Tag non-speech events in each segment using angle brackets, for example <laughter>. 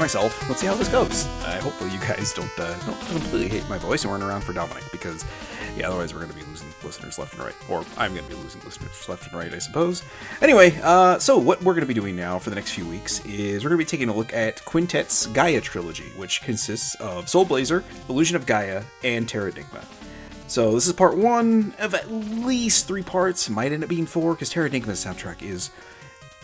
Myself. Let's see how this goes. Uh, hopefully, you guys don't uh, don't completely hate my voice and weren't around for Dominic because, yeah, otherwise we're going to be losing listeners left and right, or I'm going to be losing listeners left and right, I suppose. Anyway, uh, so what we're going to be doing now for the next few weeks is we're going to be taking a look at Quintet's Gaia trilogy, which consists of Soul Blazer, Illusion of Gaia, and Terra Terranigma. So this is part one of at least three parts. Might end up being four because Terra Terranigma's soundtrack is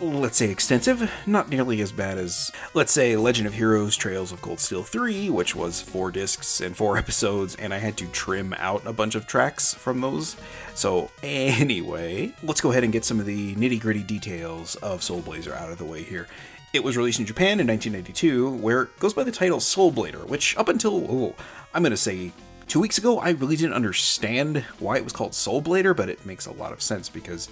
let's say extensive, not nearly as bad as, let's say, Legend of Heroes Trails of Cold Steel 3, which was four discs and four <laughs> episodes, and I had to trim out a bunch of tracks from those. So, anyway, let's go ahead and get some of the nitty gritty details of Soul Blazer out of the way here. It was released in Japan in 1992, where it goes by the title Soul Blader, which up until, oh, I'm going to say two weeks ago, I really didn't understand why it was called Soul Blader, but it makes a lot of sense because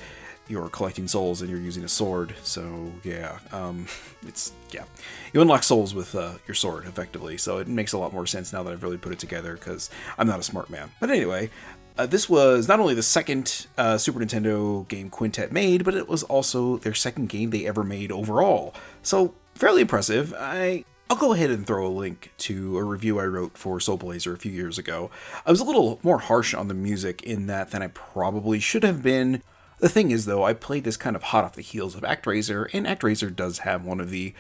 you're collecting souls and you're using a sword. So yeah, um, <laughs> it's yeah, you unlock souls with uh, your sword effectively. So it makes a lot more sense now that I've really put it together because I'm not a smart man. But anyway. Uh, this was not only the second uh, Super Nintendo game Quintet made, but it was also their second game they ever made overall. So fairly impressive. I I'll go ahead and throw a link to a review I wrote for Soul Blazer a few years ago. I was a little more harsh on the music in that than I probably should have been. The thing is, though, I played this kind of hot off the heels of ActRaiser, and ActRaiser does have one of the,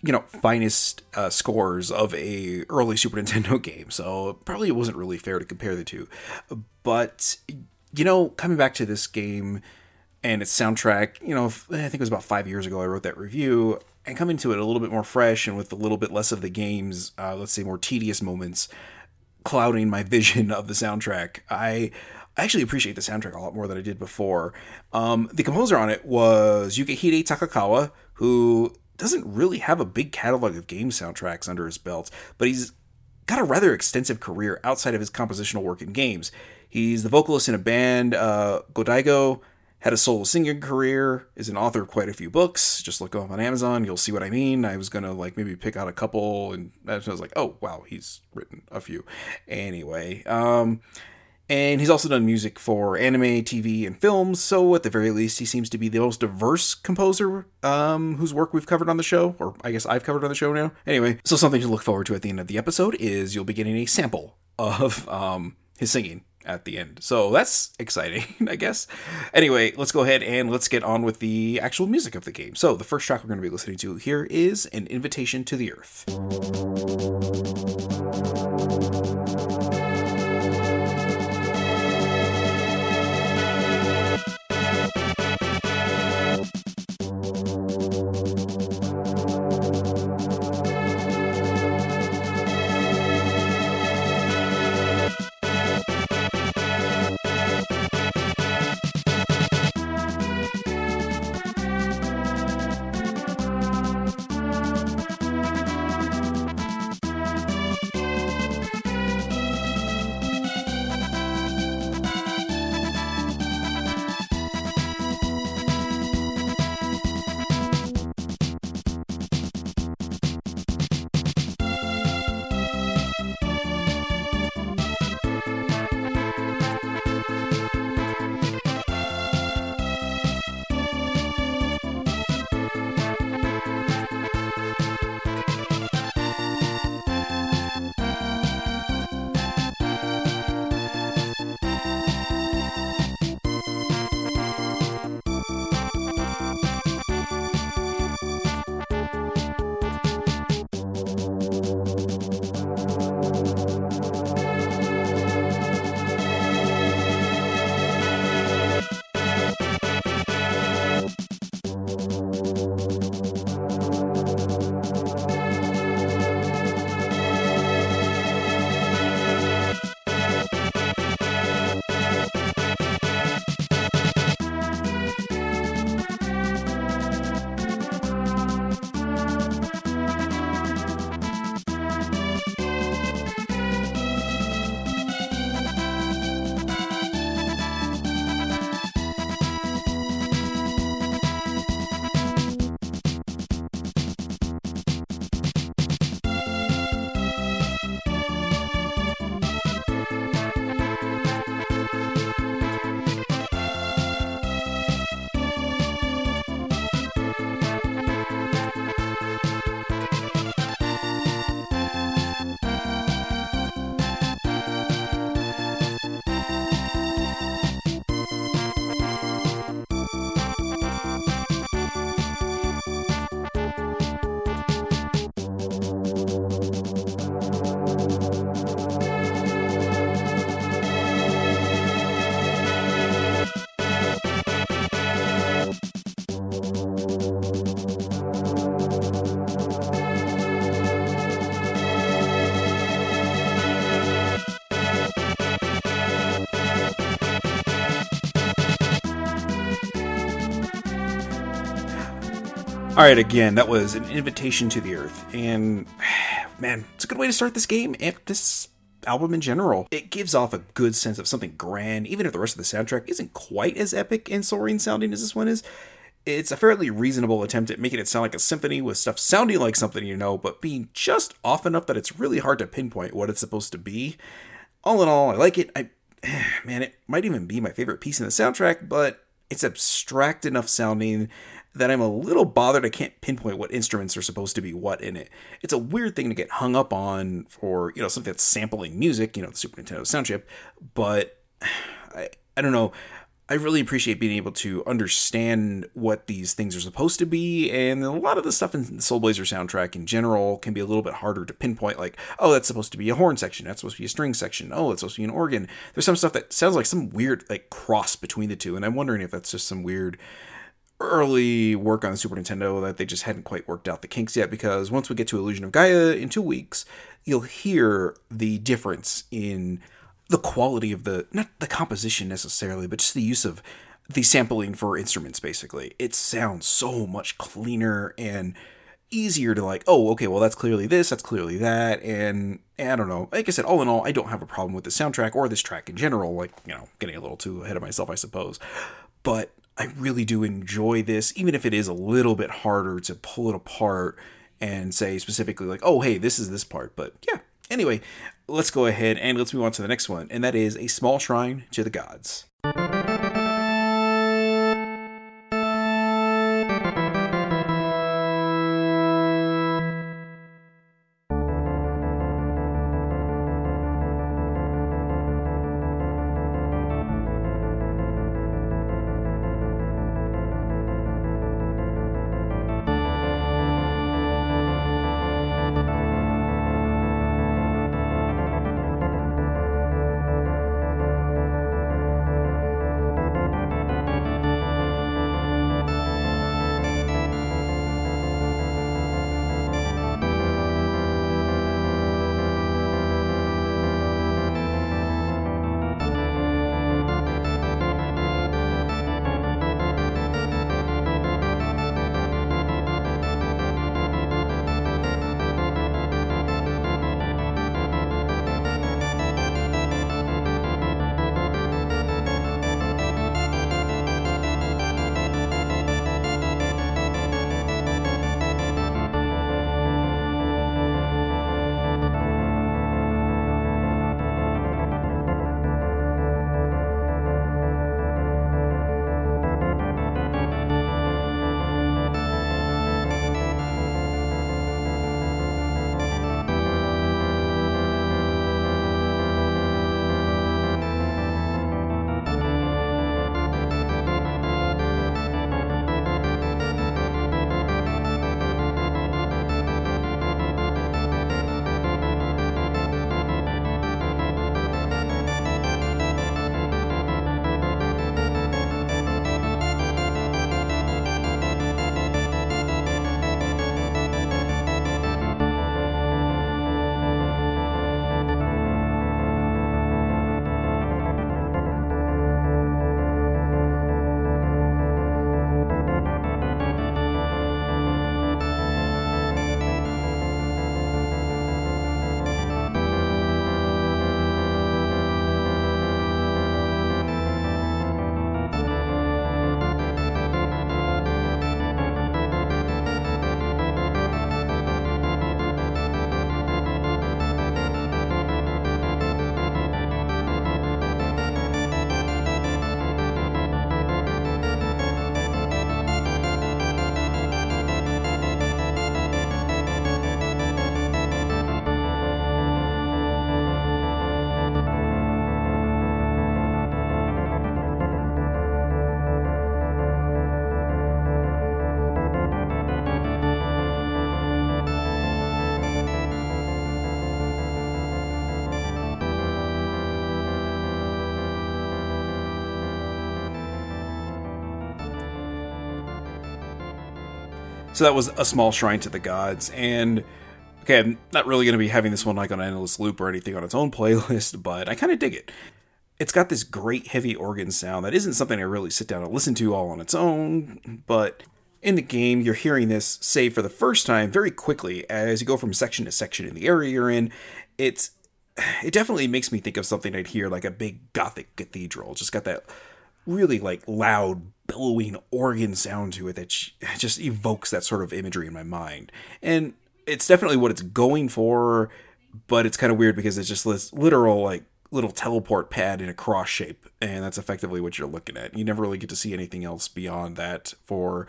you know, finest uh, scores of a early Super <laughs> Nintendo game. So probably it wasn't really fair to compare the two. But you know, coming back to this game and its soundtrack, you know, I think it was about five years ago I wrote that review, and coming to it a little bit more fresh and with a little bit less of the game's, uh, let's say, more tedious moments clouding my <laughs> vision of the soundtrack, I I actually appreciate the soundtrack a lot more than I did before. Um, the composer on it was Yukihide Takekawa, who doesn't really have a big catalog of game soundtracks under his belt, but he's got a rather extensive career outside of his compositional work in games. He's the vocalist in a band, uh, Godiego, had a solo singing career, is an author of quite a few books. Just look up on Amazon, you'll see what I mean. I was gonna like maybe pick out a couple, and I was like, oh wow, he's written a few. Anyway, um, and he's also done music for anime, TV, and films, so at the very least, he seems to be the most diverse composer um, whose work we've covered on the show, or I guess I've covered on the show now. Anyway, so something to look forward to at the end of the episode is you'll be getting a sample of um, his singing at the end. So that's exciting, <laughs> I guess. Anyway, let's go ahead and let's get on with the actual music of the game. So the first track we're going to be listening to here is An Invitation to the Earth. All right, again, that was an invitation to the earth, and <sighs> man, it's a good way to start this game and this album in general. It gives off a good sense of something grand, even if the rest of the soundtrack isn't quite as epic and soaring sounding as this one is. It's a fairly reasonable attempt at making it sound like a symphony with stuff sounding like something you know, but being just off enough that it's really hard to pinpoint what it's supposed to be. All in all, I like it. I <sighs> man, it might even be my favorite piece in the soundtrack, but it's abstract enough sounding that I'm a little bothered I can't pinpoint what instruments are supposed to be what in it. It's a weird thing to get hung up on for, you know, something that's sampling music, you know, the Super Nintendo sound chip, but I, I don't know. I really appreciate being able to understand what these things are supposed to be, and a lot of the stuff in the Soul Blazer soundtrack in general can be a little bit harder to pinpoint. Like, oh, that's supposed to be a horn section. That's supposed to be a string section. Oh, it's supposed to be an organ. There's some stuff that sounds like some weird like cross between the two, and I'm wondering if that's just some weird early work on the Super Nintendo that they just hadn't quite worked out the kinks yet. Because once we get to Illusion of Gaia in two weeks, you'll hear the difference in the quality of the not the composition necessarily, but just the use of the sampling for instruments. Basically, it sounds so much cleaner and easier to like oh okay well that's clearly this that's clearly that and, and i don't know like i said all in all i don't have a problem with the soundtrack or this track in general like you know getting a little too ahead of myself i suppose but I really do enjoy this, even if it is a little bit harder to pull it apart and say specifically, like, oh, hey, this is this part. But yeah, anyway, let's go ahead and let's move on to the next one, and that is A Small Shrine to the Gods. So that was a small shrine to the gods. And okay, I'm not really going to be having this one like on endless loop or anything on its own <laughs> playlist, but I kind of dig it. It's got this great heavy organ sound that isn't something I really sit down and listen to all on its own, but in the game, you're hearing this say for the first time very quickly as you go from section to section in the area you're in. It's <sighs> it definitely makes me think of something I'd hear like a big gothic cathedral. Just got that really like loud billowing organ sound to it that just evokes that sort of imagery in my mind. And it's definitely what it's going for, but it's kind of weird because it's just this literal like little teleport pad in a cross shape and that's effectively what you're looking at. You never really get to see anything else beyond that for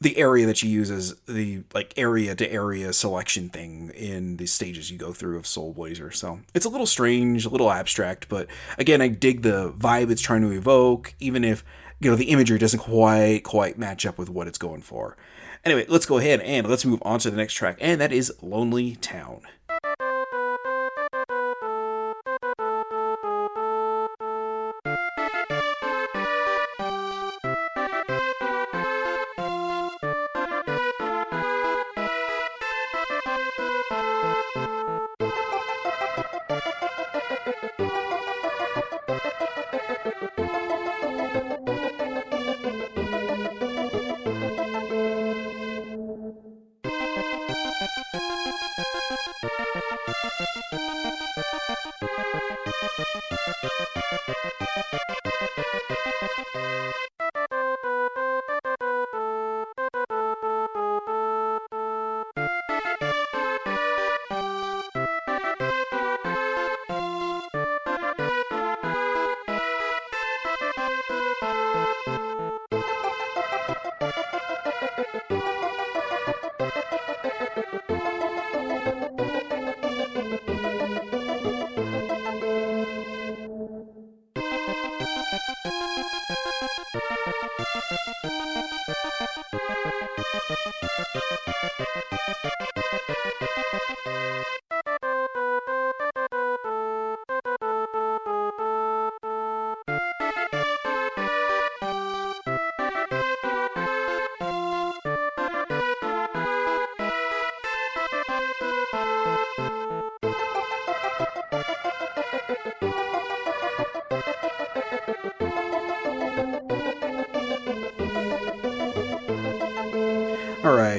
the area that you use as the like area to area selection thing in the stages you go through of Soul Blazer. So it's a little strange, a little abstract, but again, I dig the vibe it's trying to evoke, even if you know the imagery doesn't quite quite match up with what it's going for. Anyway, let's go ahead and let's move on to the next track, and that is Lonely Town.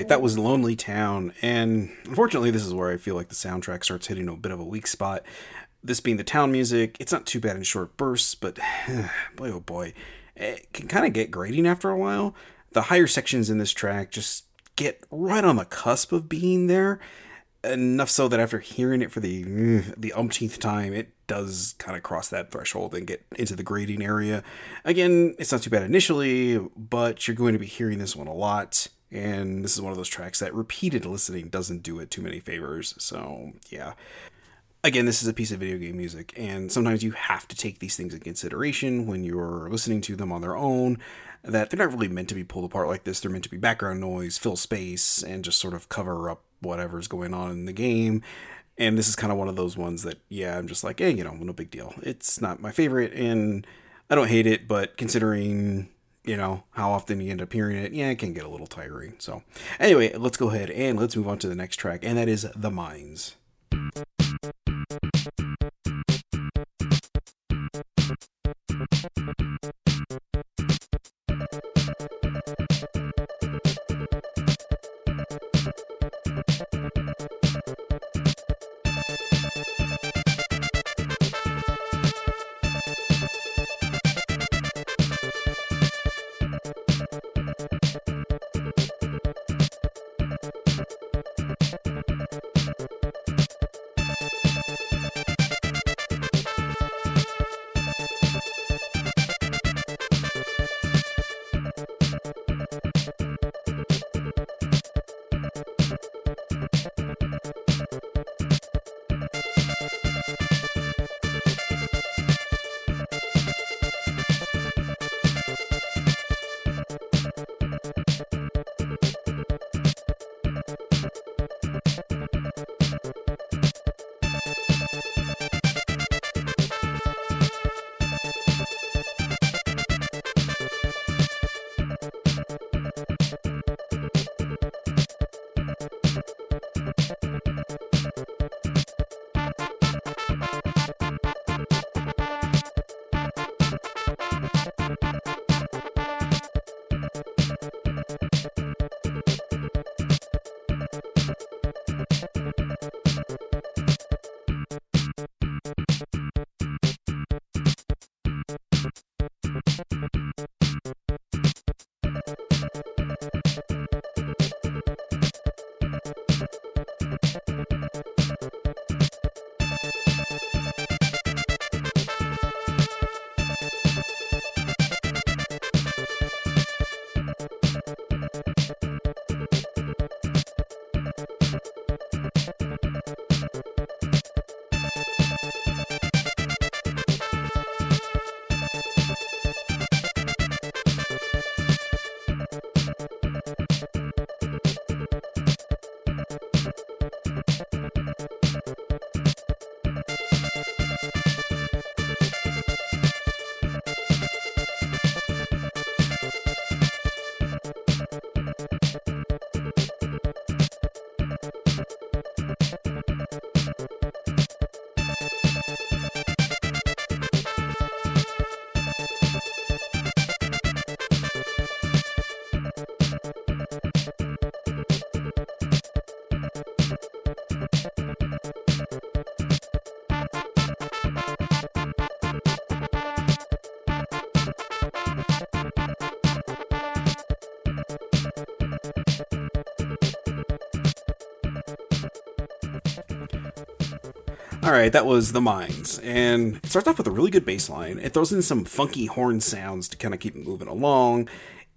Right, that was Lonely Town, and unfortunately, this is where I feel like the soundtrack starts hitting a bit of a weak spot. This being the town music, it's not too bad in short bursts, but <sighs> boy oh boy, it can kind of get grating after a while. The higher sections in this track just get right on the cusp of being there, enough so that after hearing it for the mm, the umpteenth time, it does kind of cross that threshold and get into the grading area. Again, it's not too bad initially, but you're going to be hearing this one a lot and this is one of those tracks that repeated listening doesn't do it too many favors. So, yeah. Again, this is a piece of video game music, and sometimes you have to take these things in consideration when you're listening to them on their own. That they're not really meant to be pulled apart like this. They're meant to be background noise, fill space, and just sort of cover up whatever's going on in the game. And this is kind of one of those ones that, yeah, I'm just like, hey, you know, no big deal. It's not my favorite, and I don't hate it, but considering you know, how often you end up hearing it, yeah, it can get a little tiring. So, anyway, let's go ahead and let's move on to the next track, and that is The Mines. All right, that was The Mines, and it starts off with a really good bass line. It throws in some funky horn sounds to kind of keep it moving along.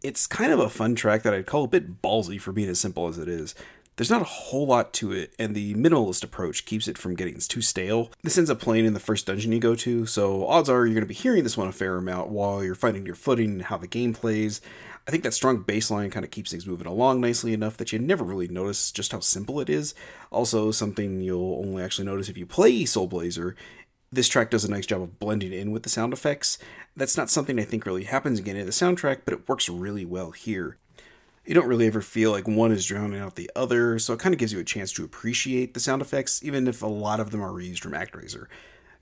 It's kind of a fun track that I'd call a bit ballsy for being as simple as it is. There's not a whole lot to it, and the minimalist approach keeps it from getting too stale. This ends up playing in the first dungeon you go to, so odds are you're going to be hearing this one a fair amount while you're finding your footing and how the game plays. I think that strong bass line kind of keeps things moving along nicely enough that you never really notice just how simple it is. Also, something you'll only actually notice if you play Soul Blazer. This track does a nice job of blending in with the sound effects. That's not something I think really happens again in the soundtrack, but it works really well here. You don't really ever feel like one is drowning out the other, so it kind of gives you a chance to appreciate the sound effects, even if a lot of them are reused from ActRaiser.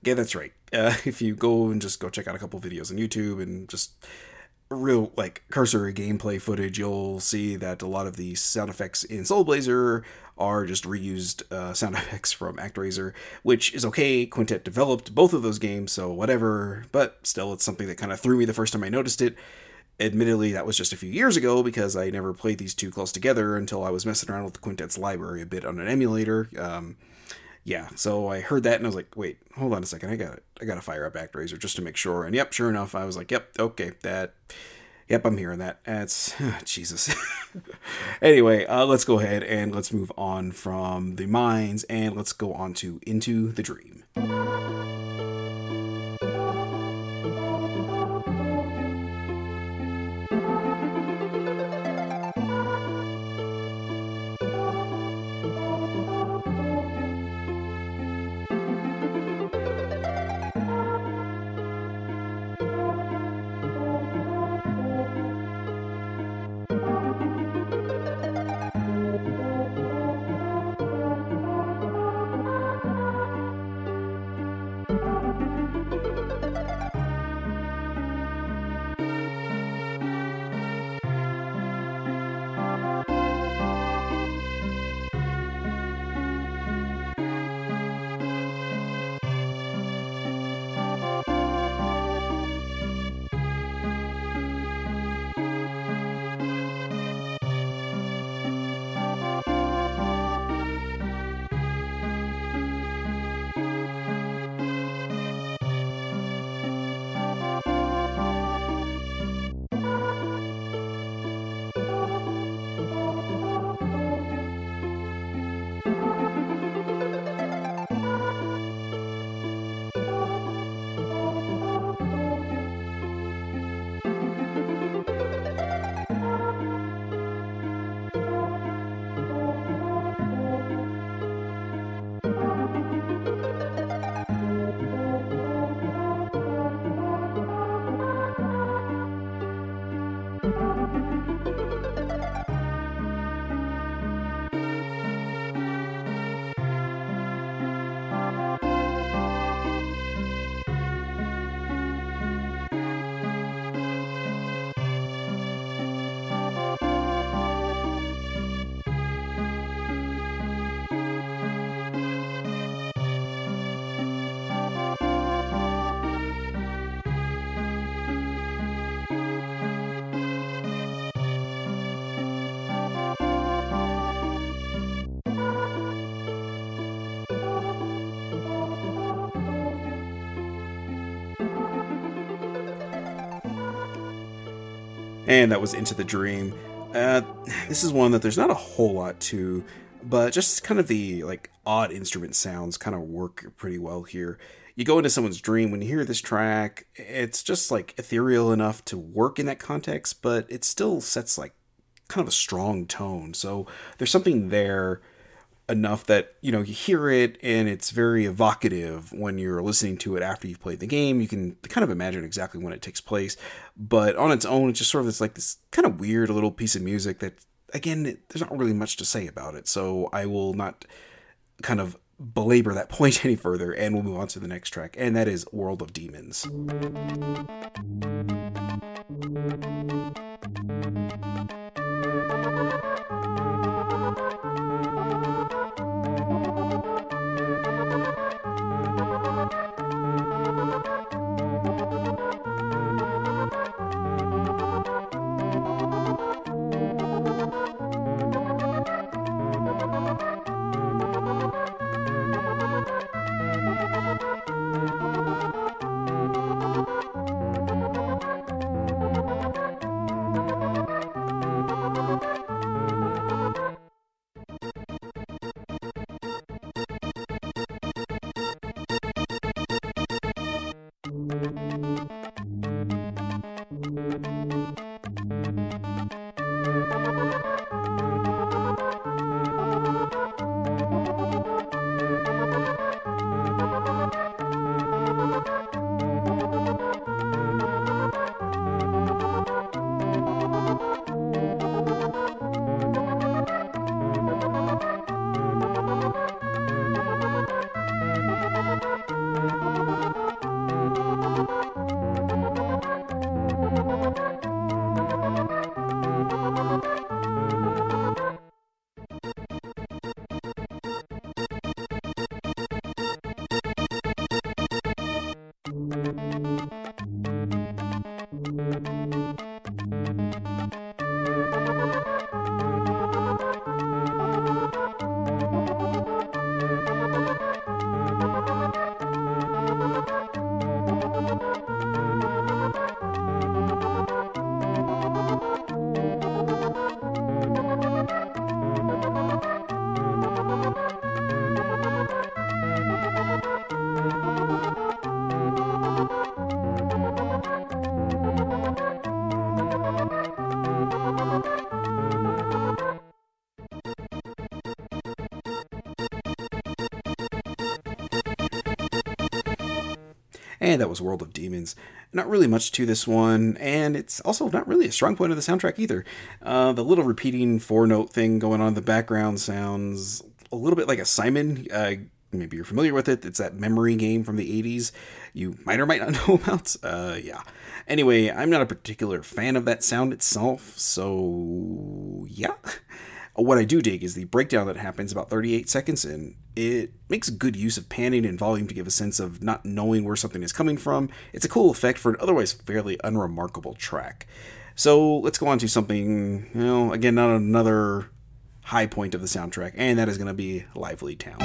Yeah, that's right. Uh, <laughs> if you go and just go check out a couple videos on YouTube and just real like cursory gameplay footage, you'll see that a lot of the sound effects in Soul Blazer are just reused uh, sound <laughs> effects from ActRaiser, which is okay. Quintet developed both of those games, so whatever. But still, it's something that kind of threw me the first time I noticed it. Admittedly, that was just a few years ago because I never played these two close together until I was messing around with Quintet's library a bit on an emulator. Um, yeah, so I heard that and I was like, wait, hold on a second, I got it. I got to fire up ActRaiser just to make sure. And yep, sure enough, I was like, yep, okay, that, yep, I'm hearing that. That's <sighs> Jesus. <laughs> anyway, uh, let's go ahead and let's move on from the mines and let's go on to into the dream. And that was Into the Dream. Uh, this is one that there's not a whole lot to, but just kind of the like odd instrument sounds kind of work pretty well here. You go into someone's dream when you hear this track, it's just like ethereal enough to work in that context, but it still sets like kind of a strong tone. So there's something there enough that you know you hear it and it's very evocative when you're listening to it after you've played the game you can kind of imagine exactly when it takes place but on its own it's just sort of this like this kind of weird little piece of music that again there's not really much to say about it. So i will not kind of belabor that <laughs> point any further and we'll move on to the next track and that is world of demons And that was World of Demons. Not really much to this one, and it's also not really a strong point of the soundtrack either. Uh, the little repeating four note thing going on in the background sounds a little bit like a Simon. Uh, maybe you're familiar with it. It's that memory game from the 80s you might or might not <laughs> know about. Uh, yeah. Anyway, I'm not a particular fan of that sound itself, so yeah. What I do dig is the breakdown that happens about 38 seconds in. It makes good use of panning and volume to give a sense of not knowing where something is coming from. It's a cool effect for an otherwise fairly unremarkable track. So let's go on to something, you know, again, not another high point of the soundtrack, and that is going to be Lively Town.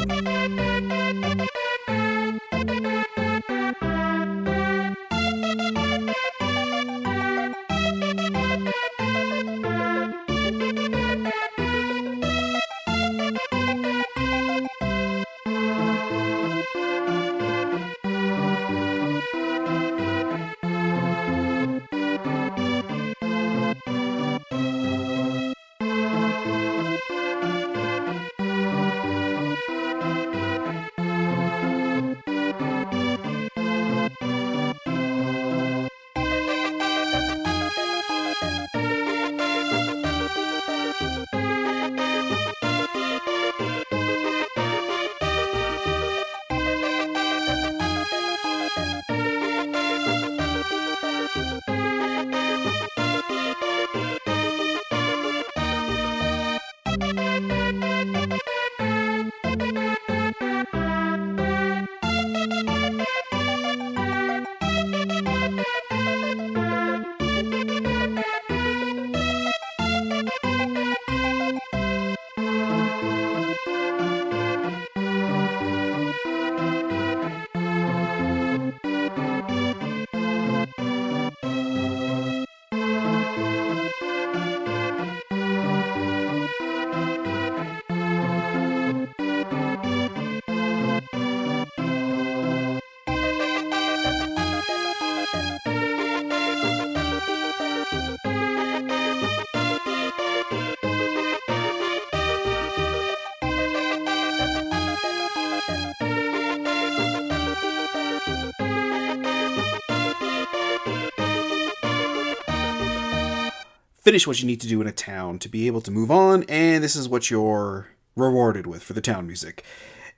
Finish what you need to do in a town to be able to move on, and this is what you're rewarded with for the town music.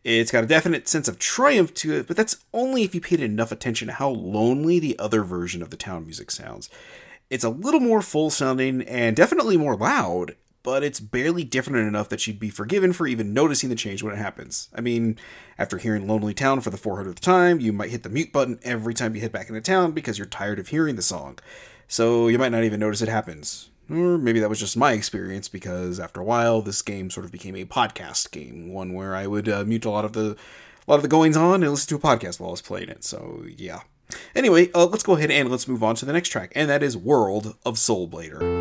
It's got a definite sense of triumph to it, but that's only if you paid enough attention to how lonely the other version of the town music sounds. It's a little more full sounding and definitely more loud, but it's barely different enough that you'd be forgiven for even noticing the change when it happens. I mean, after hearing Lonely Town for the 400th time, you might hit the mute button every time you head back into town because you're tired of hearing the song. So you might not even notice it happens. Or maybe that was just my experience because after a while, this game sort of became a podcast game, one where I would uh, mute a lot of the a lot of the goings on and listen to a podcast while I was playing it. So yeah. Anyway, uh, let's go ahead and let's move on to the next track, and that is World of Soul Blader.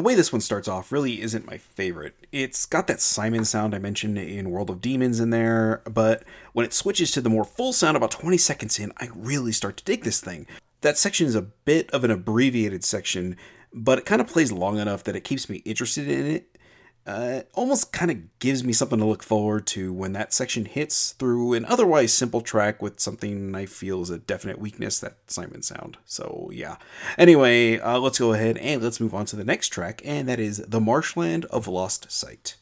The way this one starts off really isn't my favorite. It's got that Simon sound I mentioned in World of Demons in there, but when it switches to the more full sound about 20 seconds in, I really start to dig this thing. That section is a bit of an abbreviated section, but it kind of plays long enough that it keeps me interested in it uh, almost kind of gives me something to look forward to when that section hits through an otherwise simple track with something I feel is a definite weakness that Simon sound. So, yeah. Anyway, uh, let's go ahead and let's move on to the next track, and that is The Marshland of Lost Sight.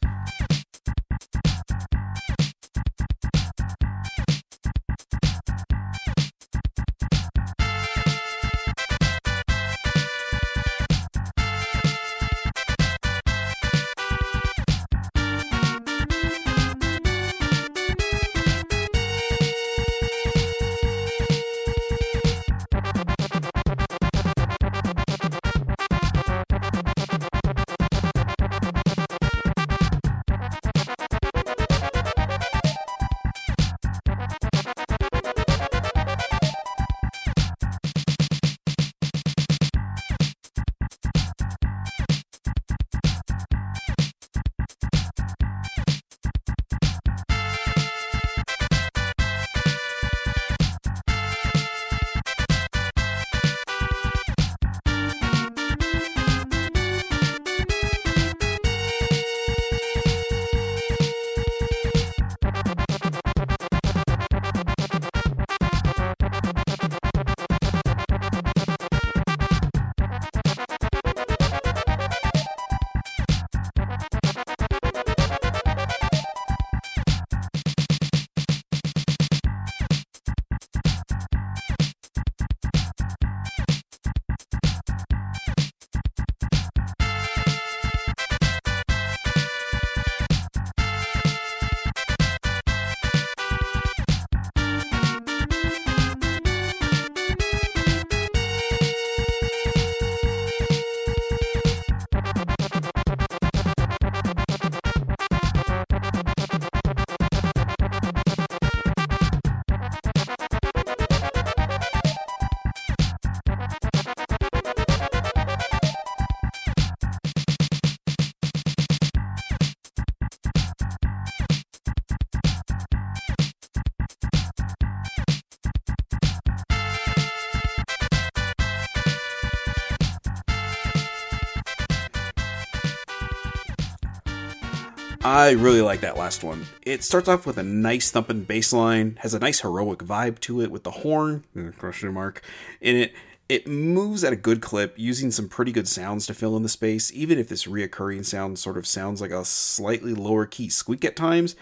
I really like that last one. It starts off with a nice thumping bass line, has a nice heroic vibe to it with the horn, question mark, in it. It moves at a good clip, using some pretty good sounds to fill in the space, even if this reoccurring sound sort of sounds like a slightly lower key squeak at times.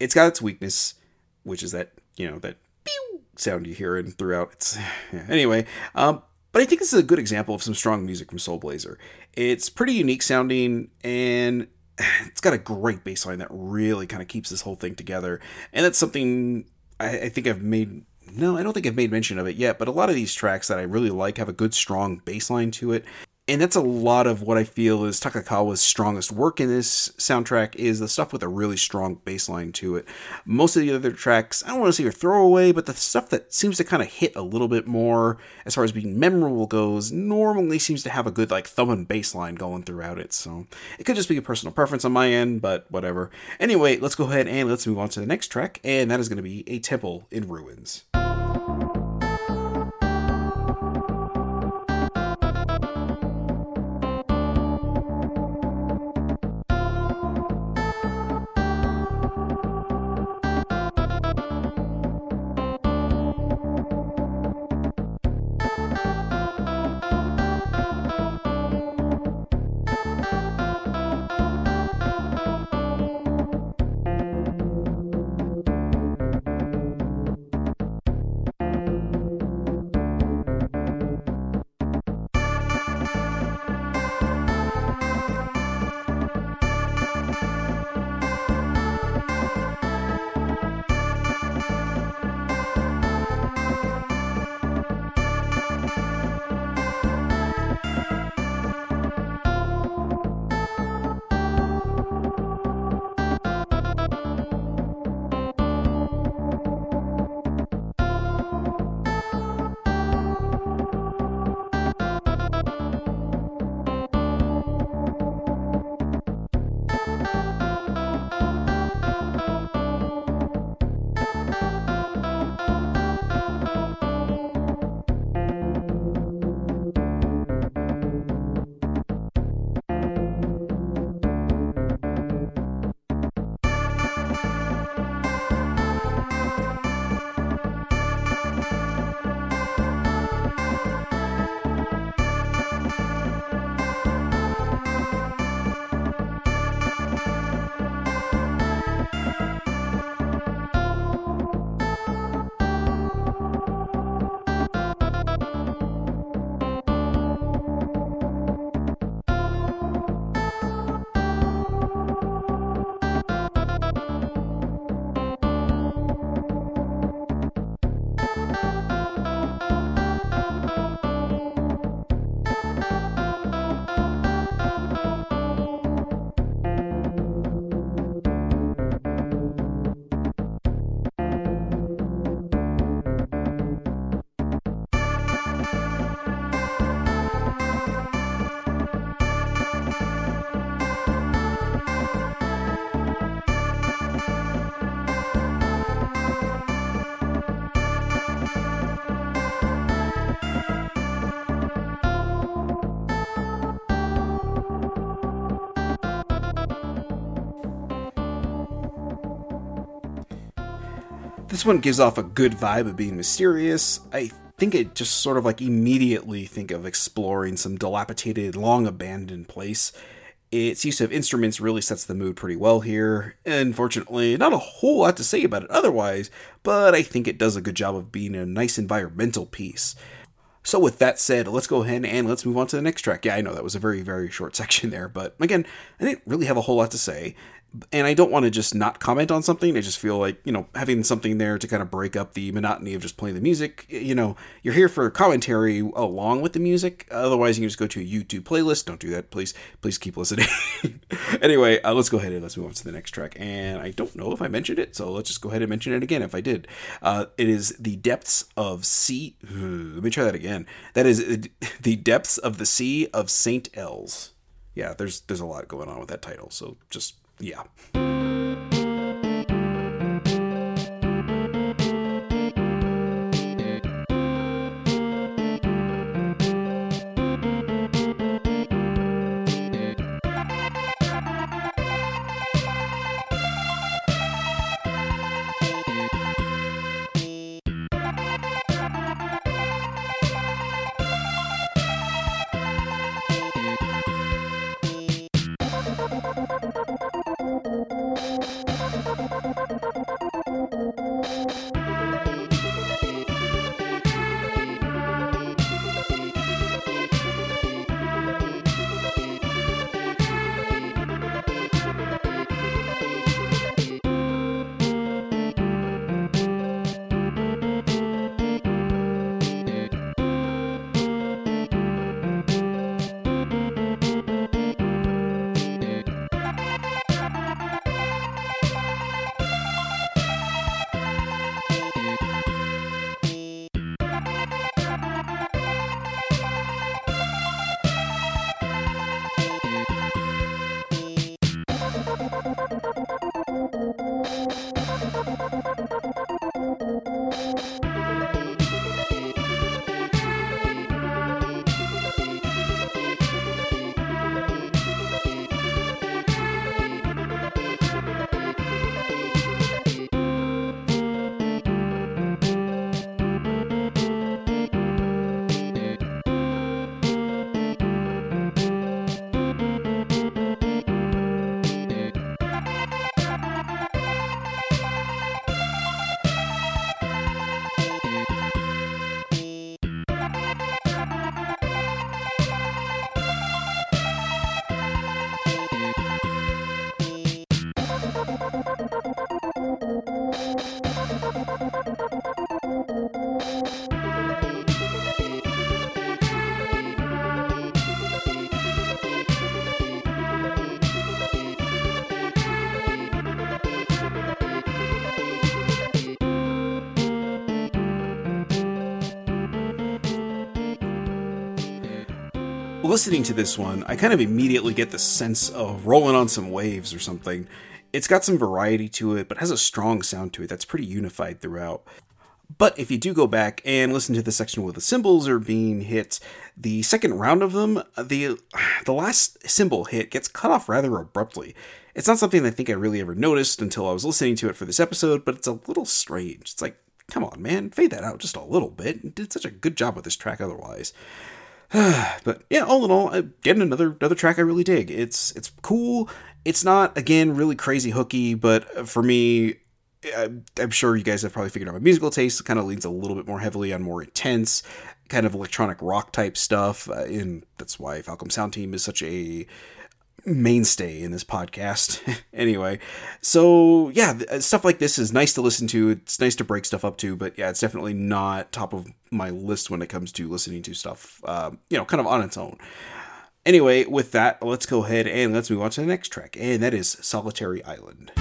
It's got its weakness, which is that, you know, that sound you hear in throughout. It's <sighs> anyway, um, but I think this is a good example of some strong music from Soul Blazer. It's pretty unique sounding and it's got a great bass line that really kind of keeps this whole thing together. And that's something I, I, think I've made. No, I don't think I've made mention of it yet, but a lot of these tracks that I really like have a good, strong bass line to it and that's a lot of what I feel is Takekawa's strongest work in this soundtrack is the stuff with a really strong bass line to it. Most of the other tracks, I don't want to say are throwaway, but the stuff that seems to kind of hit a little bit more as far as being memorable goes, normally seems to have a good like thumb and bass line going throughout it. So it could just be a personal preference on my end, but whatever. Anyway, let's go ahead and let's move on to the next track, and that is going to be A Temple in Ruins. One gives off a good vibe of being mysterious. I think it just sort of like immediately think of exploring some dilapidated, long abandoned place. Its use of instruments really sets the mood pretty well here. Unfortunately, not a whole lot to say about it otherwise, but I think it does a good job of being a nice environmental piece. So, with that said, let's go ahead and let's move on to the next track. Yeah, I know that was a very, very short <laughs> section there, but again, I didn't really have a whole lot to say and I don't want to just not comment on something. I just feel like, you know, having something there to kind of break up the monotony of just playing the music. You know, you're here for commentary along with the music. Otherwise, you can just go to a YouTube playlist. Don't do that, please. Please keep listening. <laughs> anyway, uh, let's go ahead and let's move on to the next track. And I don't know if I mentioned it, so let's just go ahead and mention it again if I did. Uh, it is The Depths of Sea. Let me try that again. That is <laughs> The Depths of the Sea of St. Els. Yeah, there's there's a lot going on with that title, so just yeah. Listening to this one, I kind of immediately get the sense of rolling on some waves or something. It's got some variety to it, but has a strong sound to it that's pretty unified throughout. But if you do go back and listen to the section where the cymbals are being hit, the second round of them, the the last cymbal hit gets cut off rather abruptly. It's not something I think I really ever noticed until I was listening to it for this episode, but it's a little strange. It's like, come on, man, fade that out just a little bit. You did such a good job with this track otherwise. <sighs> but yeah, all in all, getting another another track I really dig. It's it's cool. It's not again really crazy hooky, but for me, I'm sure you guys have probably figured out my musical taste. Kind of leans a little bit more heavily on more intense, kind of electronic rock type stuff. Uh, and that's why Falcom Sound Team is such a mainstay in this podcast. <laughs> anyway, so yeah, uh, stuff like this is nice to listen to. It's nice to break stuff up to, but yeah, it's definitely not top of my list when it comes to listening to stuff, um, you know, kind of on its own. Anyway, with that, let's go ahead and let's move on to the next track, and that is Solitary Island.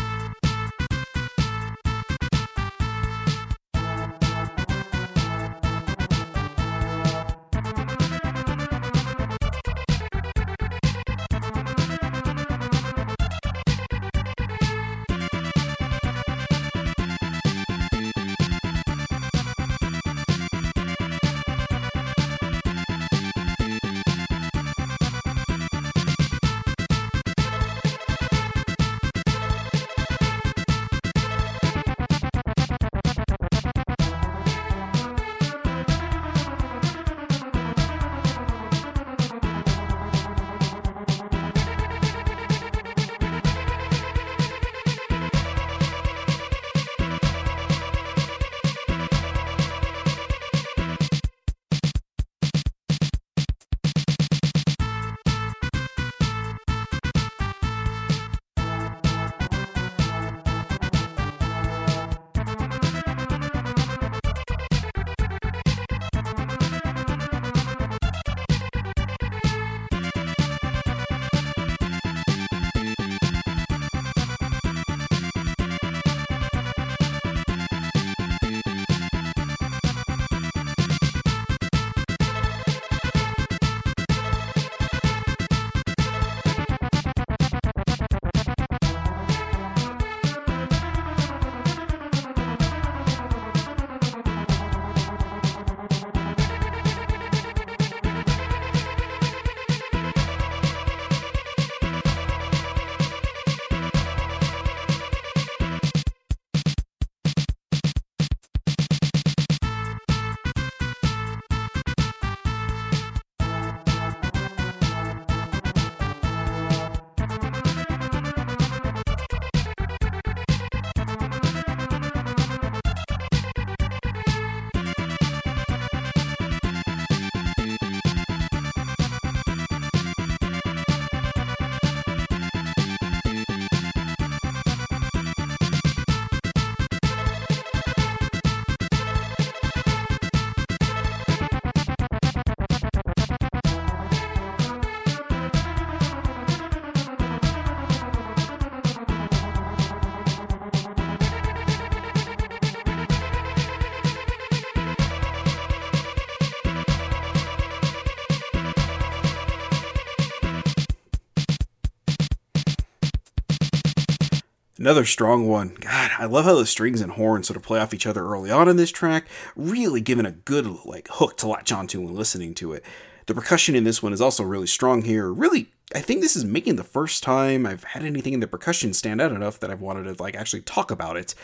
Another strong one. God, I love how the strings and horns sort of play off each other early on in this track, really giving a good like hook to latch onto when listening to it. The percussion in this one is also really strong here. Really, I think this is making the first time I've had anything in the percussion stand out enough that I've wanted to like actually talk about it.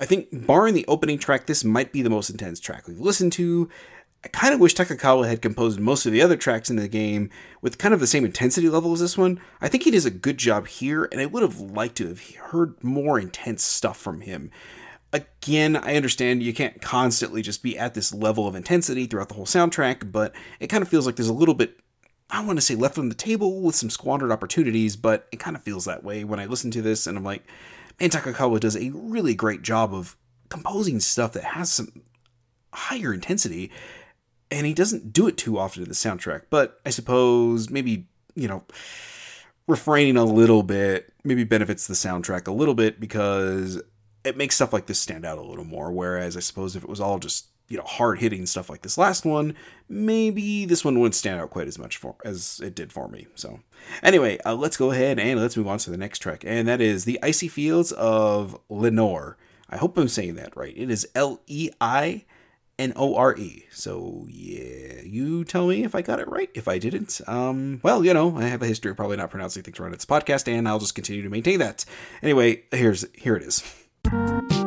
I think barring the opening track, this might be the most intense track we've listened to. I kind of wish Takekawa had composed most of the other tracks in the game with kind of the same intensity level as this one. I think he does a good job here, and I would have liked to have heard more intense stuff from him. Again, I understand you can't constantly just be at this level of intensity throughout the whole soundtrack, but it kind of feels like there's a little bit, I want to say left on the table with some squandered opportunities, but it kind of feels that way when I listen to this, and I'm like, man, Takekawa does a really great job of composing stuff that has some higher intensity and he doesn't do it too often in the soundtrack. But I suppose maybe you know refraining a little bit maybe benefits the soundtrack a little bit because it makes stuff like this stand out a little more. Whereas I suppose if it was all just you know hard hitting stuff like this last one, maybe this one wouldn't stand out quite as much for as it did for me. So anyway, uh, let's go ahead and let's move on to the next track, and that is the icy fields of Leinore. I hope I'm saying that right. It is L E I N O R E. So yeah, you tell me if I got it right. If I didn't, um, well, you know, I have a history of probably not pronouncing things right. On It's podcast, and I'll just continue to maintain that. Anyway, here's here it is.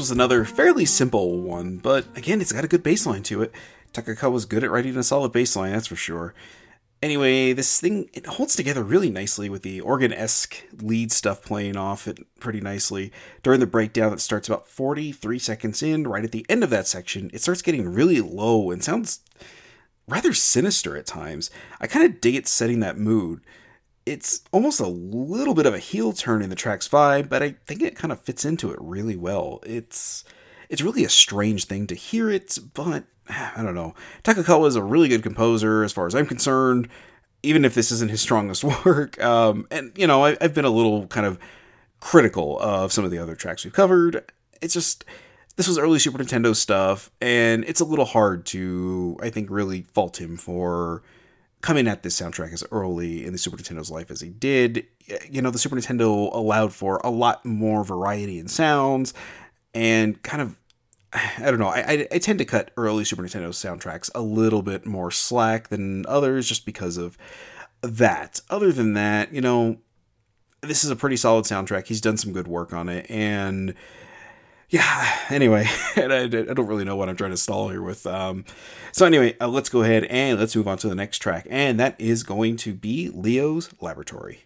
Was another fairly simple one, but again, it's got a good bass line to it. Takekawa was good at writing a solid bass line, that's for sure. Anyway, this thing it holds together really nicely with the organ-esque lead stuff playing off it pretty nicely. During the breakdown that starts about 43 seconds in, right at the end of that section, it starts getting really low and sounds rather sinister at times. I kind of dig it setting that mood. It's almost a little bit of a heel turn in the track's vibe, but I think it kind of fits into it really well. It's it's really a strange thing to hear it, but I don't know. Takekawa is a really good composer as far as I'm concerned, even if this isn't his strongest <laughs> work. Um, and, you know, I, I've been a little kind of critical of some of the other tracks we've covered. It's just, this was early Super Nintendo stuff, and it's a little hard to, I think, really fault him for coming at this soundtrack as early in the Super Nintendo's life as he did. You know, the Super Nintendo allowed for a lot more variety in sounds and kind of I don't know. I, I tend to cut early Super Nintendo soundtracks a little bit more slack than others just because of that. Other than that, you know, this is a pretty solid soundtrack. He's done some good work on it, and yeah. Anyway, <laughs> and I, I don't really know what I'm trying to stall here with. Um, so anyway, uh, let's go ahead and let's move on to the next track, and that is going to be Leo's Laboratory.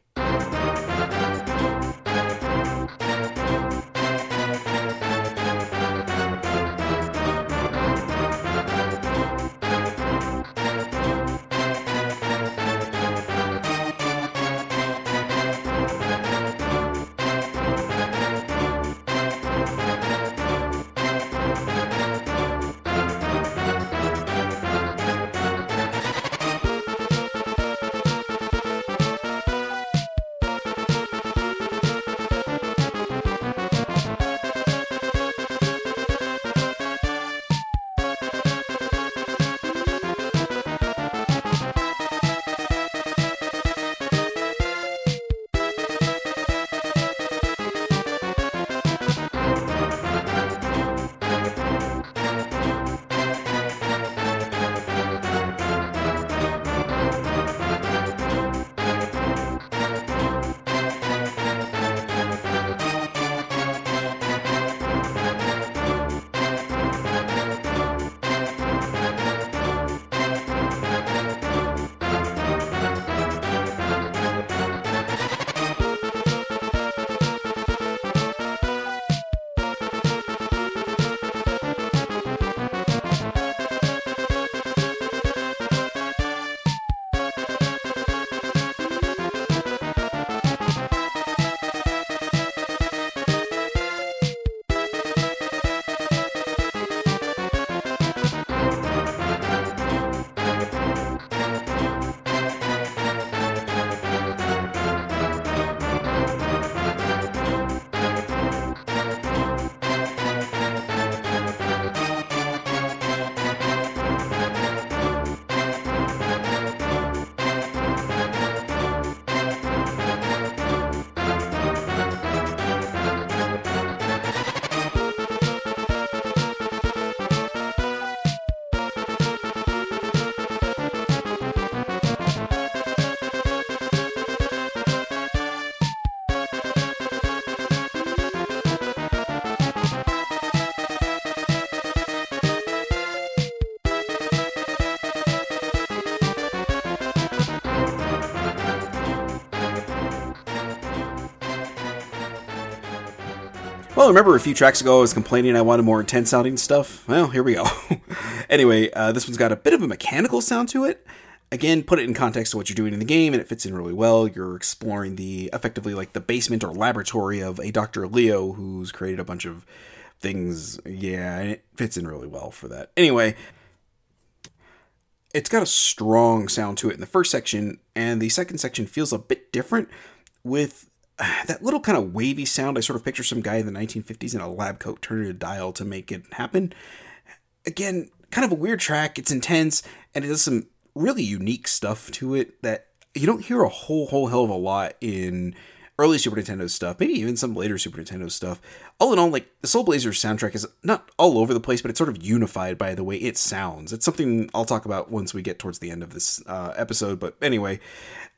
Well, remember a few tracks ago I was complaining I wanted more intense sounding stuff? Well, here we go. <laughs> anyway, uh, this one's got a bit of a mechanical sound to it. Again, put it in context to what you're doing in the game, and it fits in really well. You're exploring the effectively like the basement or laboratory of a Dr. Leo who's created a bunch of things. Yeah, and it fits in really well for that. Anyway, it's got a strong sound to it in the first section, and the second section feels a bit different with <sighs> that little kind of wavy sound, I sort of picture some guy in the 1950s in a lab coat turning a dial to make it happen. Again, kind of a weird track. It's intense and it does some really unique stuff to it that you don't hear a whole whole hell of a lot in early Super Nintendo stuff, maybe even some later Super Nintendo stuff. All in all, like the Soul Blazer soundtrack is not all over the place, but it's sort of unified by the way it sounds. It's something I'll talk about once we get towards the end of this uh, episode. But anyway,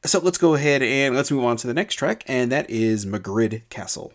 so let's go ahead and let's move on to the next track, and that is Magrid Castle.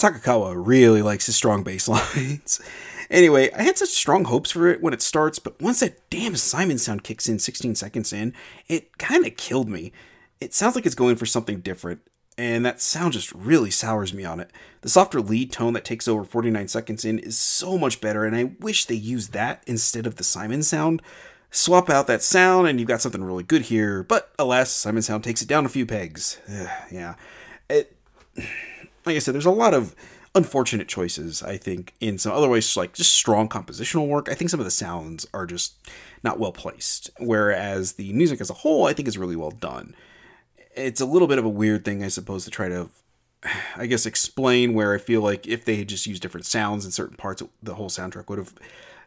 Takekawa really likes his strong bass lines. <laughs> anyway, I had such strong hopes for it when it starts, but once that damn Simon sound kicks in 16 seconds in, it kind of killed me. It sounds like it's going for something different, and that sound just really sours me on it. The softer lead tone that takes over 49 seconds in is so much better, and I wish they used that instead of the Simon sound. Swap out that sound, and you've got something really good here, but alas, Simon Sound takes it down a few pegs. <sighs> yeah. It, like I said, there's a lot of unfortunate choices, I think, in some otherwise like just strong compositional work. I think some of the sounds are just not well placed, whereas the music as a whole, I think, is really well done it's a little bit of a weird thing, I suppose, to try to, I guess, explain where I feel like if they had just used different sounds in certain parts, the whole soundtrack would have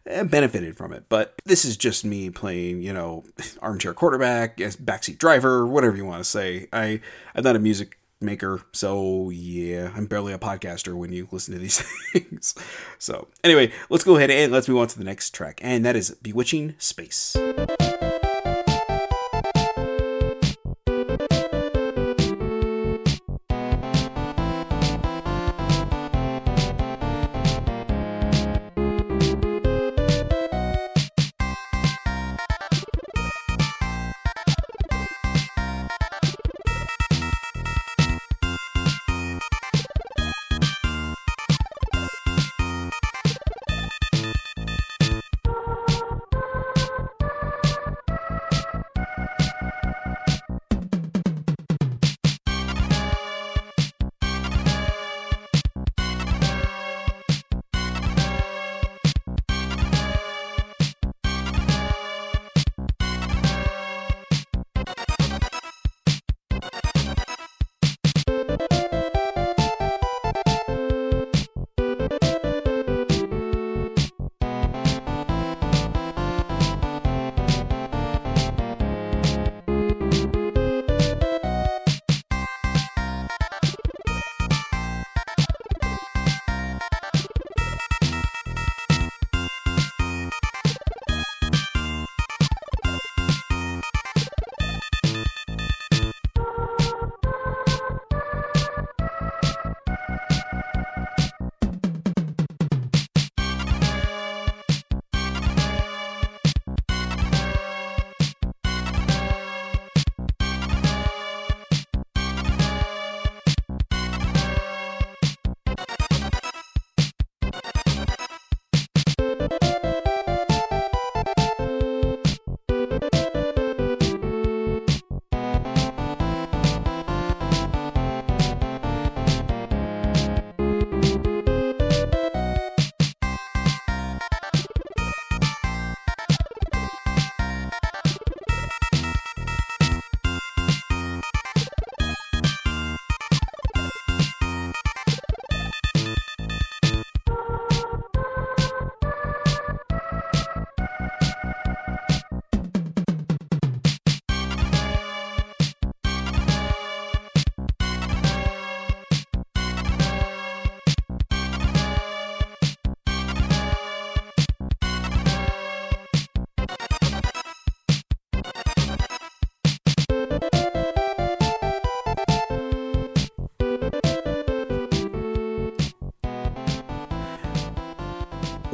eh, benefited from it. But this is just me playing, you know, <laughs> armchair quarterback, backseat driver, whatever you want to say. I I'm not a music maker, so yeah, I'm barely a podcaster when you listen to these <laughs> things. So anyway, let's go ahead and let's move on to the next track, and that is Bewitching Space.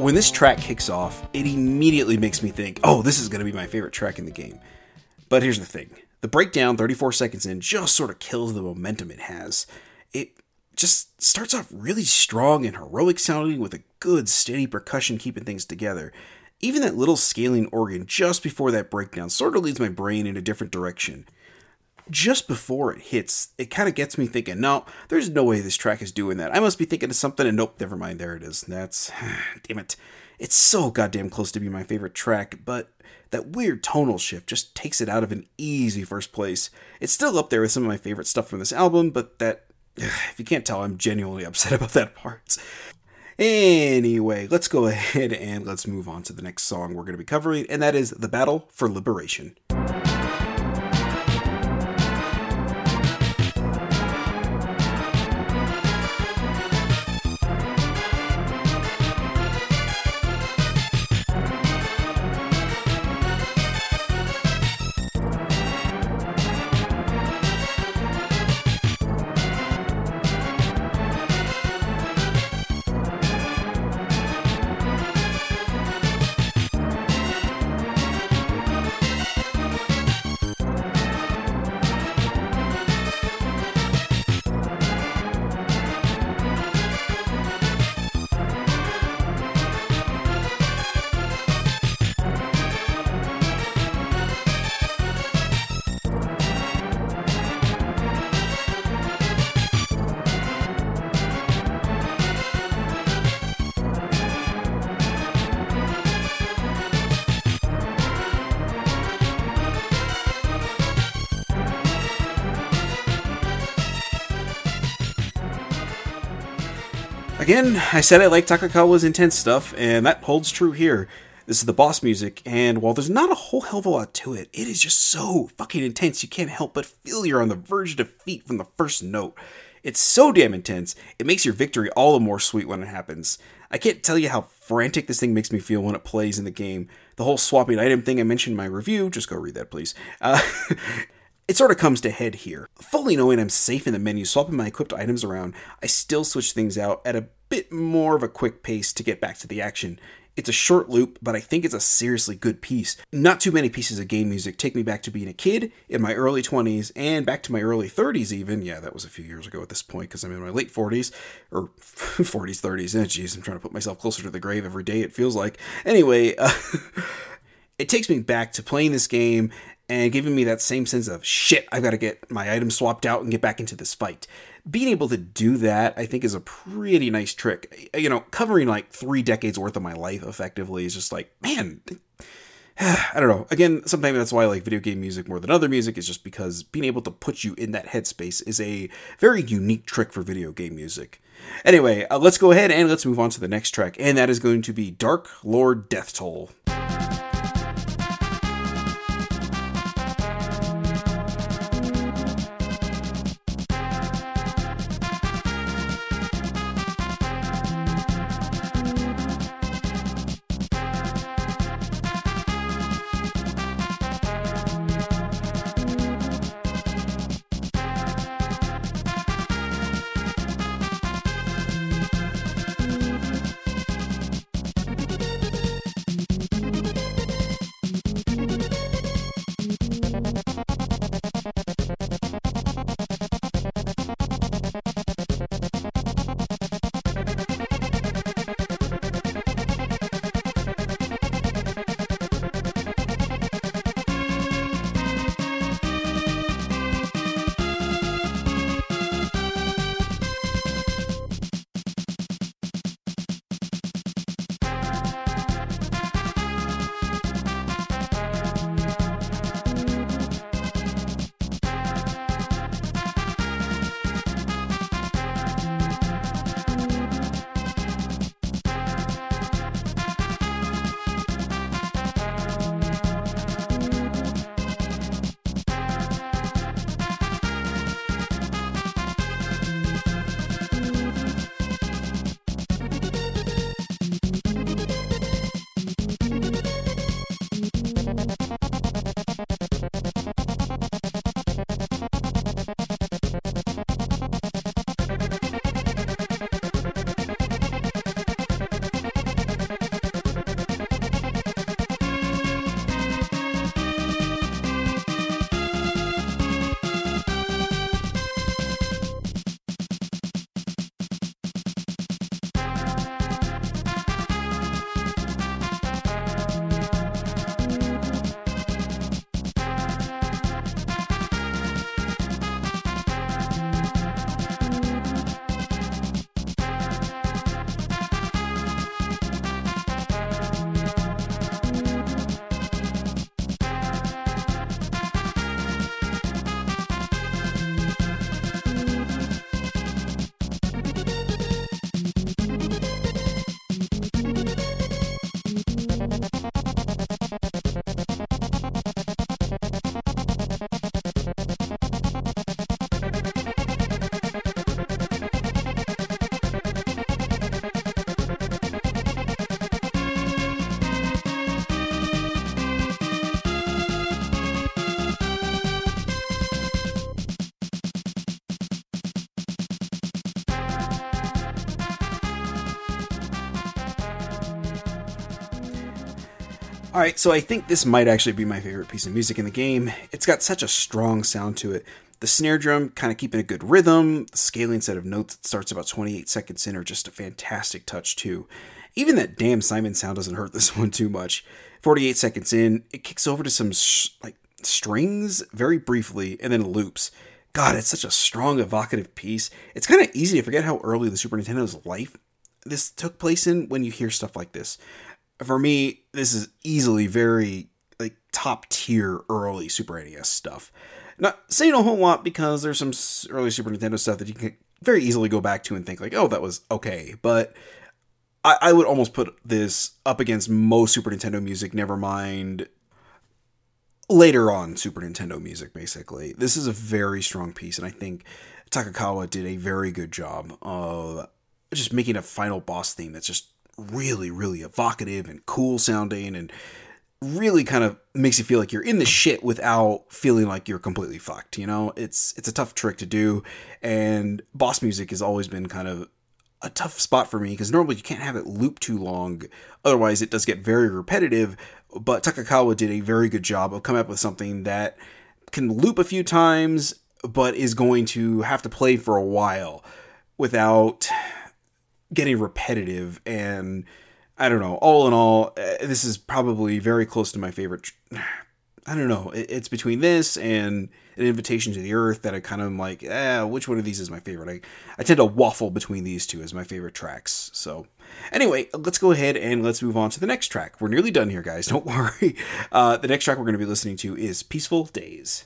When this track kicks off, it immediately makes me think, oh, this is going to be my favorite track in the game. But here's the thing the breakdown 34 seconds in just sort of kills the momentum it has. It just starts off really strong and heroic sounding with a good steady percussion keeping things together. Even that little scaling organ just before that breakdown sort of leads my brain in a different direction just before it hits, it kind of gets me thinking, no, there's no way this track is doing that. I must be thinking of something, and nope, never mind, there it is. That's, <sighs> damn it. It's so goddamn close to be my favorite track, but that weird tonal shift just takes it out of an easy first place. It's still up there with some of my favorite stuff from this album, but that, <sighs> if you can't tell, I'm genuinely upset <laughs> about that part. Anyway, let's go ahead and let's move on to the next song we're going to be covering, and that is The Battle for Liberation. Again, I said I like Takekawa's intense stuff, and that holds true here. This is the boss music, and while there's not a whole hell of a lot to it, it is just so fucking intense you can't help but feel you're on the verge of defeat from the first note. It's so damn intense, it makes your victory all the more sweet when it happens. I can't tell you how frantic this thing makes me feel when it plays in the game. The whole swapping item thing I mentioned in my review, just go read that, please. Uh, <laughs> it sort of comes to head here. Fully knowing I'm safe in the menu, swapping my equipped items around, I still switch things out at a bit more of a quick pace to get back to the action. It's a short loop, but I think it's a seriously good piece. Not too many pieces of game music take me back to being a kid in my early 20s and back to my early 30s, even. Yeah, that was a few years ago at this point because I'm in my late 40s or 40s, 30s. Oh, geez, I'm trying to put myself closer to the grave every day, it feels like. Anyway, uh, <laughs> it takes me back to playing this game and giving me that same sense of shit, I've got to get my items swapped out and get back into this fight being able to do that, I think, is a pretty nice trick. You know, covering like three decades worth of my life effectively is just like, man, <sighs> I don't know. Again, sometimes that's why I like video game music more than other music, is just because being able to put you in that headspace is a very unique trick for video game music. Anyway, uh, let's go ahead and let's move on to the next track, and that is going to be Dark Lord Deathtoll. Alright, so I think this might actually be my favorite piece of music in the game. It's got such a strong sound to it. The snare drum kind of keeping a good rhythm, the scaling set of notes that starts about 28 seconds in are just a fantastic touch too. Even that damn Simon sound doesn't hurt this <laughs> one too much. 48 seconds in, it kicks over to some sh- like strings very briefly and then loops. God, it's such a strong evocative piece. It's kind of easy to forget how early the Super Nintendo's life this took place in when you hear stuff like this for me, this is easily very like top tier early Super NES stuff. Not saying a whole lot because there's some early Super Nintendo stuff that you can very easily go back to and think like, oh, that was okay. But I, I would almost put this up against most Super Nintendo music, never mind later on Super Nintendo music, basically. This is a very strong piece, and I think Takekawa did a very good job of just making a final boss theme that's just really, really evocative and cool sounding and really kind of makes you feel like you're in the shit without feeling like you're completely fucked. You know, it's it's a tough trick to do, and boss music has always been kind of a tough spot for me because normally you can't have it loop too long, otherwise it does get very repetitive. But Takekawa did a very good job of coming up with something that can loop a few times, but is going to have to play for a while without getting repetitive and I don't know. All in all, uh, this is probably very close to my favorite. <sighs> I don't know. It's between this and an invitation to the earth that I kind of am like, eh, which one of these is my favorite? I, I tend to waffle between these two as my favorite tracks. So, anyway, let's go ahead and let's move on to the next track. We're nearly done here, guys. <laughs> Don't worry. Uh, the next track we're going to be listening to is Peaceful Days.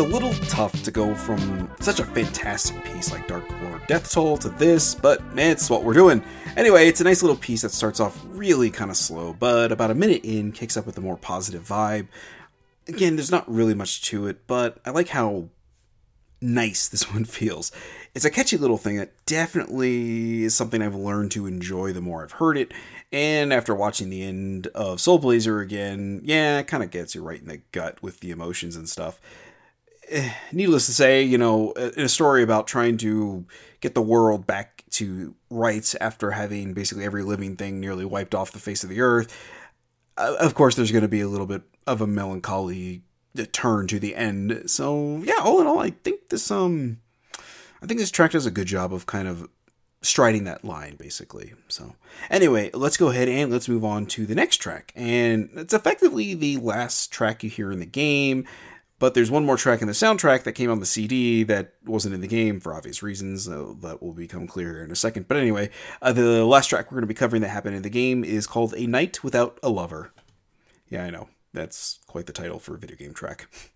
A little tough to go from such a fantastic piece like Dark Lord Deathtoll to this, but it's what we're doing. Anyway, it's a nice little piece that starts off really kind of slow, but about a minute in kicks up with a more positive vibe. Again, there's not really much to it, but I like how nice this <laughs> one feels. It's a catchy little thing that definitely is something I've learned to enjoy the more I've heard it. And after watching the end of Soul Blazer again, yeah, it kind of gets you right in the gut with the emotions and stuff. <sighs> Needless to say, you know, in a story about trying to get the world back to rights after having basically every living thing nearly wiped off the face of the earth, uh, of course, there's going to be a little bit of a melancholy turn to the end. So yeah, all in all, I think this um, I think this track does a good job of kind of striding that line basically. So anyway, let's go ahead and let's move on to the next track, and it's effectively the last track you hear in the game But there's one more track in the soundtrack that came on the CD that wasn't in the game for obvious reasons. That will become clear in a second. But anyway, uh, the last track we're going to be covering that happened in the game is called A Night Without a Lover. Yeah, I know. That's quite the title for a video game track. <laughs>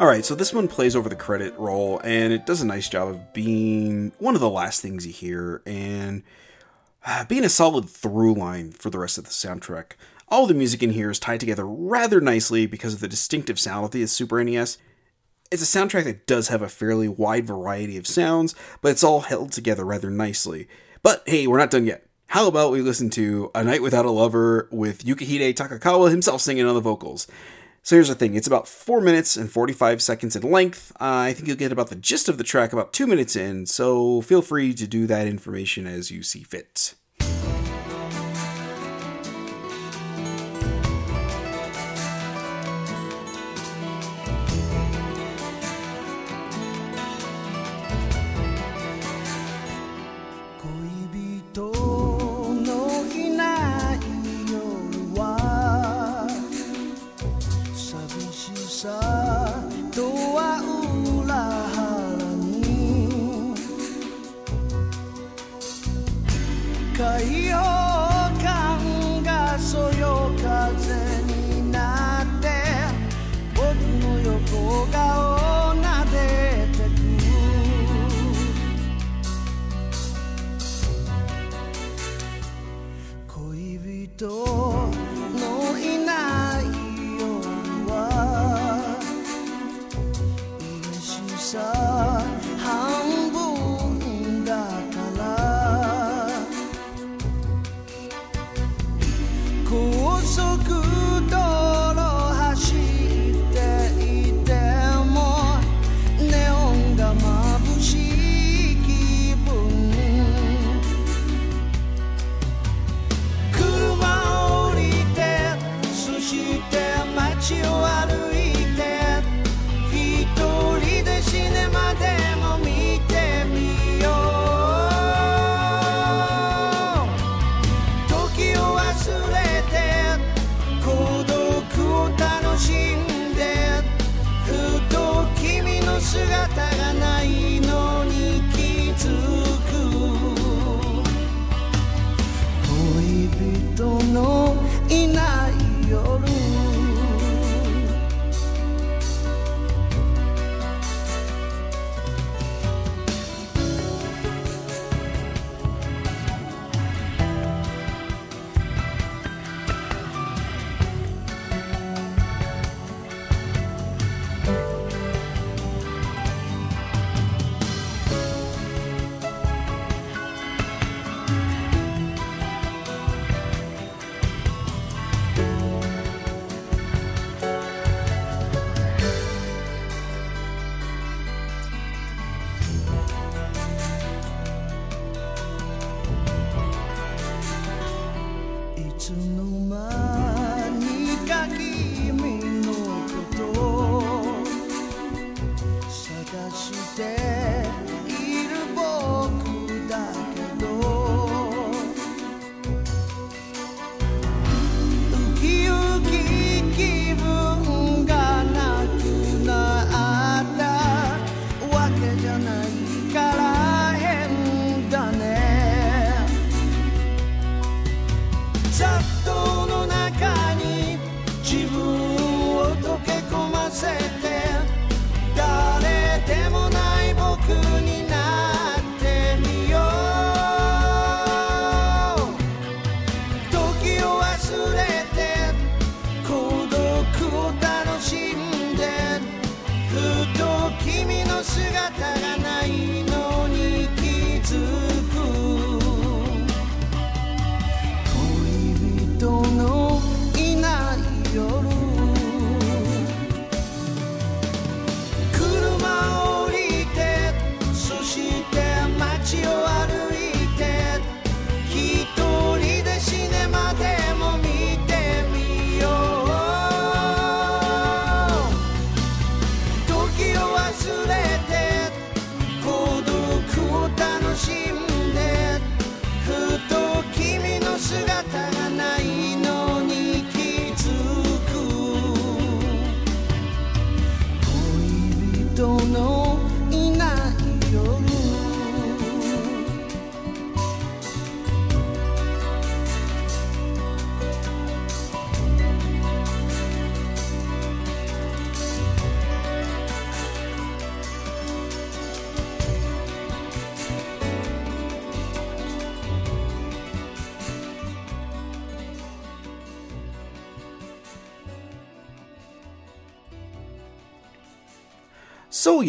All right, so this one plays over the credit roll, and it does a nice job of being one of the last things you hear, and uh, being a solid through line for the rest of the soundtrack. All the music in here is tied together rather nicely because of the distinctive sound of the Super NES. It's a soundtrack that does have a fairly wide variety of sounds, but it's all held together rather nicely. But hey, we're not done yet. How about we listen to A Night Without a Lover with Yukihide Takekawa himself singing on the vocals? So here's the thing it's about 4 minutes and 45 seconds in length. Uh, I think you'll get about the gist of the track about 2 minutes in, so feel free to do that information as you see fit.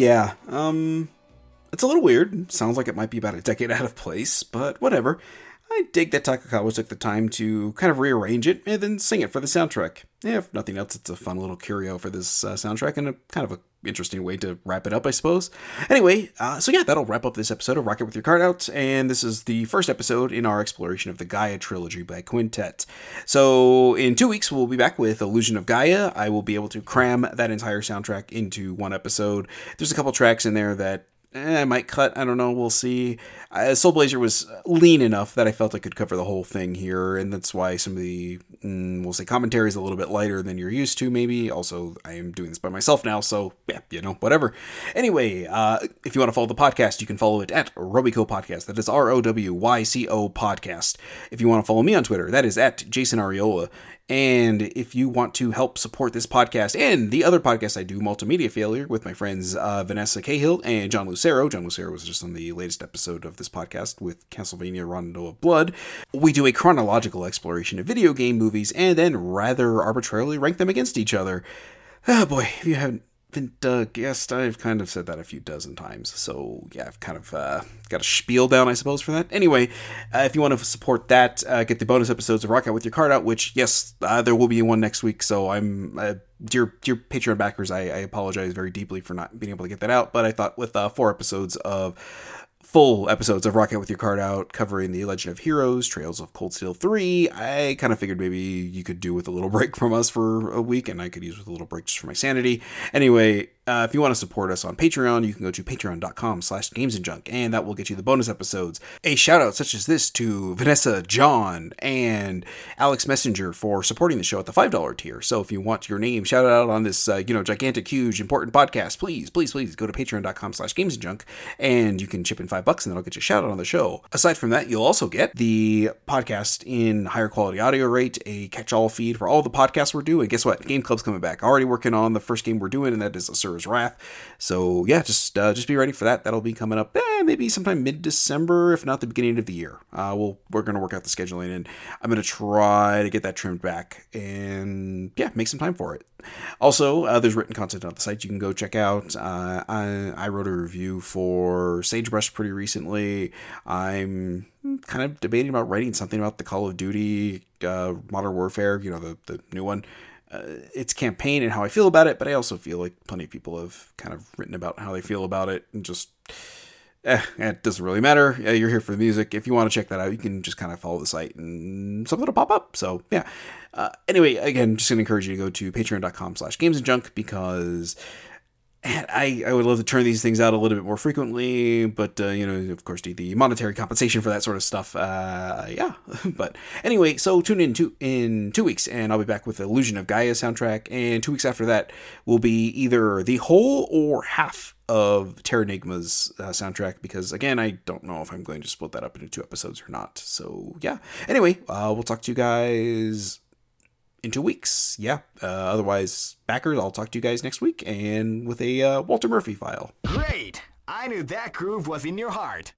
Yeah, um, it's a little weird. Sounds like it might be about a decade out of place, but whatever. Dig that Takekawa took the time to kind of rearrange it and then sing it for the soundtrack. If nothing else, it's a fun little curio for this uh, soundtrack and a kind of a interesting way to wrap it up, I suppose. Anyway, uh, so yeah, that'll wrap up this episode of Rock Out with Your Cart Out, and this is the first episode in our exploration of the Gaia trilogy by Quintet. So in two weeks, we'll be back with Illusion of Gaia. I will be able to cram that entire soundtrack into one episode. There's a couple tracks in there that eh, I might cut. I don't know. We'll see. Uh, Soul Blazer was lean enough that I felt I could cover the whole thing here, and that's why some of the mm, we'll say commentary is a little bit lighter than you're used to. Maybe also I am doing this by myself now, so yeah, you know, whatever. Anyway, uh, if you want to follow the podcast, you can follow it at ROWYCO Podcast. That is R O W Y C O Podcast. If you want to follow me on Twitter, that is at Jason Ariola. And if you want to help support this podcast and the other podcast I do, Multimedia Failure, with my friends uh, Vanessa Cahill and John Lucero. John Lucero was just on the latest episode of this podcast with Castlevania Rondo of Blood. We do a chronological exploration of video game movies and then rather arbitrarily rank them against each other. Oh boy, if you haven't been uh, guessed, I've kind of said that a few dozen times. So yeah, I've kind of uh, got a spiel down, I suppose, for that. Anyway, uh, if you want to support that, uh, get the bonus episodes of Rock Out with Your Cart Out, which yes, uh, there will be one next week. So I'm uh, dear dear Patreon backers, I, I apologize very deeply for not being able to get that out. But I thought with four episodes of full episodes of Rock Out with Your Cart Out covering the Legend of Heroes, Trails of Cold Steel 3. I kind of figured maybe you could do with a little <laughs> break from us for a week, and I could use with a little break just for my sanity. Anyway, uh, if you want to support us on Patreon, you can go to patreon.com slash games and that will get you the bonus episodes. A shout out such as this to Vanessa, John, and Alex Messenger for supporting the show at the $5 tier. So if you want your name shout out on this, uh, you know, gigantic, huge, important podcast, please, please, please go to patreon.com slash games and you can chip in five bucks, and that'll get you a shout out on the show. Aside from that, you'll also get the podcast in higher quality audio rate, a catch all feed for all the podcasts we're doing. And guess what? Game Club's coming back. Already working on the first game we're doing, and that is Asura's Wrath. So yeah, just uh, just be ready for that. That'll be coming up eh, maybe sometime mid December, if not the beginning of the year. Uh, we'll we're gonna work out the scheduling, and I'm gonna try to get that trimmed back, and yeah, make some time for it. Also, uh, there's written content on the site you can go check out. Uh, I, I wrote a review for Sagebrush pretty recently. I'm kind of debating about writing something about the Call of Duty uh, Modern Warfare, you know, the, the new one. Uh, its campaign and how I feel about it, but I also feel like plenty of people have kind of written about how they feel about it and just eh, it doesn't really matter. Yeah, you're here for the music. If you want to check that out, you can just kind of follow the site and something will pop up. So yeah. Uh, anyway, again, just gonna encourage you to go to patreon.com slash games and junk because I, I would love to turn these things out a little bit more frequently, but uh, you know, of course, need the monetary compensation for that sort of stuff. Uh, yeah, <laughs> but anyway, so tune in two in two weeks, and I'll be back with the Illusion of Gaia soundtrack, and two weeks after that will be either the whole or half of Terranigma's uh, soundtrack because again, I don't know if I'm going to split that up into two episodes or not. So yeah. Anyway, uh, we'll talk to you guys in two weeks. Yeah. Uh, otherwise, backers, I'll talk to you guys next week and with a uh, Walter Murphy file. Great! I knew that groove was in your heart.